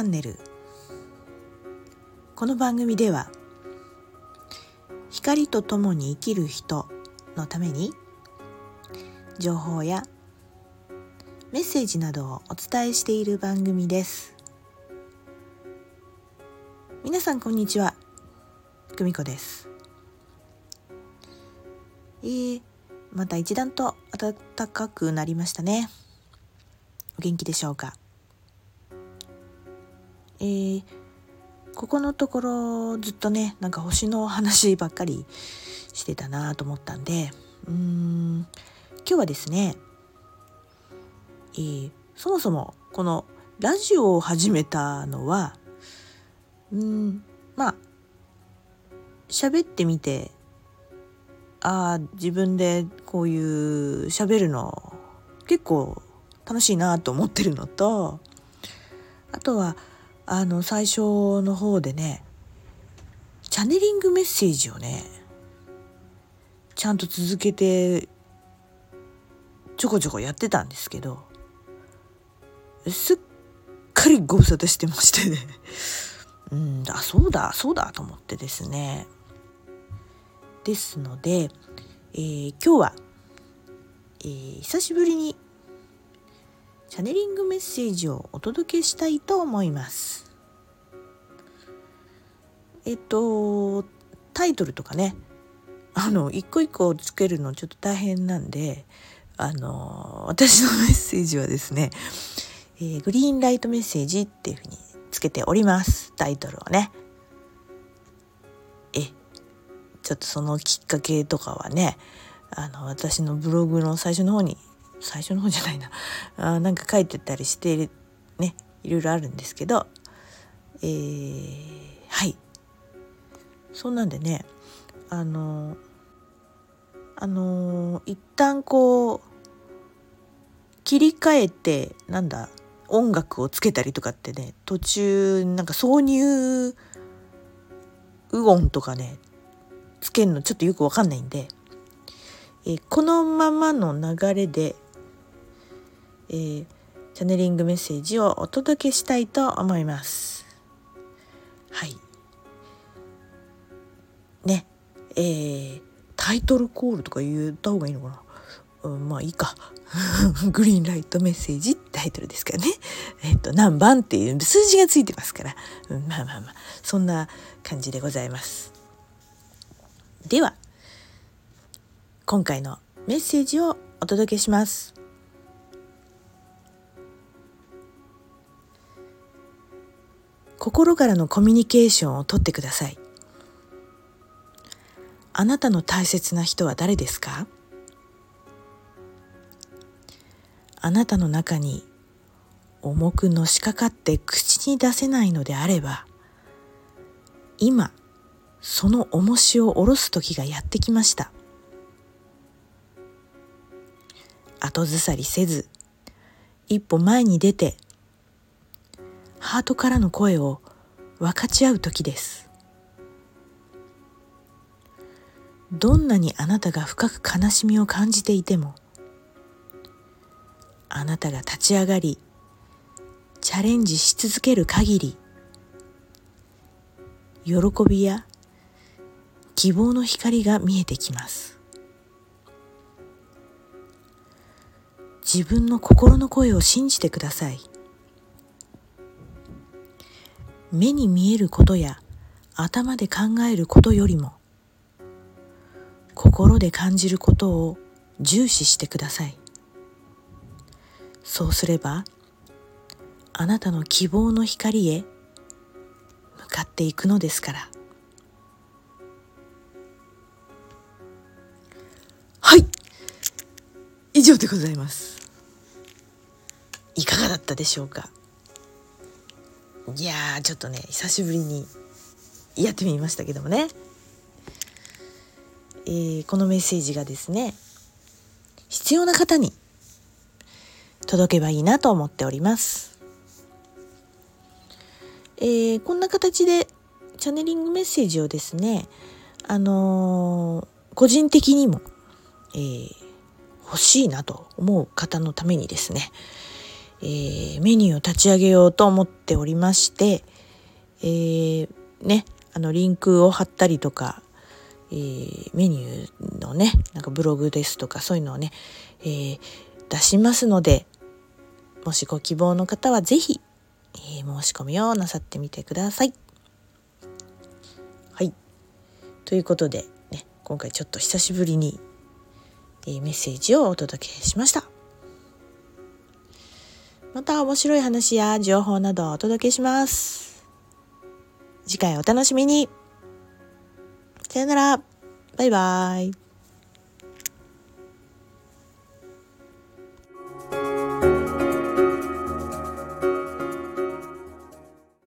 ャンネル。この番組では光とともに生きる人のために情報やメッセージなどをお伝えしている番組です。皆さんこんにちは。久美子です。えー、また一段と暖かくなりましたね。お元気でしょうか？えー、ここのところずっとねなんか星の話ばっかりしてたなと思ったんでうん今日はですね、えー、そもそもこのラジオを始めたのはうんまあ喋ってみてああ自分でこういう喋るの結構楽しいなと思ってるのとあとはあの最初の方でねチャネリングメッセージをねちゃんと続けてちょこちょこやってたんですけどすっかりご無沙汰してましてね。うんあそうだそうだと思ってですね。ですので、えー、今日は、えー、久しぶりにチャネリングメッセージをお届けしたいと思います。えっとタイトルとかねあの一個一個つけるのちょっと大変なんであの私のメッセージはですね、えー、グリーンライトメッセージっていうふうにつけておりますタイトルをね。えちょっとそのきっかけとかはねあの私のブログの最初の方に最初の方じゃないな。あなんか書いてたりしてねいろいろあるんですけどえー、はい。そんなんでねあのあの一旦こう切り替えてなんだ音楽をつけたりとかってね途中なんか挿入ウ音とかねつけるのちょっとよくわかんないんで、えー、このままの流れでえー、チャネリングメッセージをお届けしたいと思います。はい。ね、えー、タイトルコールとか言った方がいいのかな？うん、まあいいか。グリーンライトメッセージタイトルですからね。えっと、何番っていう数字がついてますから。うん、まあまあまあ、そんな感じでございます。では、今回のメッセージをお届けします。心からのコミュニケーションをとってください。あなたの大切な人は誰ですか？あなたの中に重くのしかかって口に出せないのであれば、今、その重しを下ろす時がやってきました。後ずさりせず、一歩前に出てハートからの声を分かち合う時です。どんなにあなたが深く悲しみを感じていてもあなたが立ち上がりチャレンジし続ける限り喜びや希望の光が見えてきます。自分の心の声を信じてください。目に見えることや頭で考えることよりも心で感じることを重視してください。そうすればあなたの希望の光へ向かっていくのですから。はい。以上でございます。いかがだったでしょうか？いやーちょっとね久しぶりにやってみましたけどもね、えー、このメッセージがですね必要な方に届けばいいなと思っております。えー、こんな形でチャネリングメッセージをですねあのー、個人的にも、えー、欲しいなと思う方のためにですね、えー、メニューを立ち上げようと思っておりまして、えー、ねあのリンクを貼ったりとか、えー、メニューのねなんかブログですとかそういうのをね、えー、出しますのでもしご希望の方は是非、えー、申し込みをなさってみてください。はいということで、ね、今回ちょっと久しぶりに、え、メッセージをお届けしました。また面白い話や情報などをお届けします。次回お楽しみに。さよなら。バイバイ。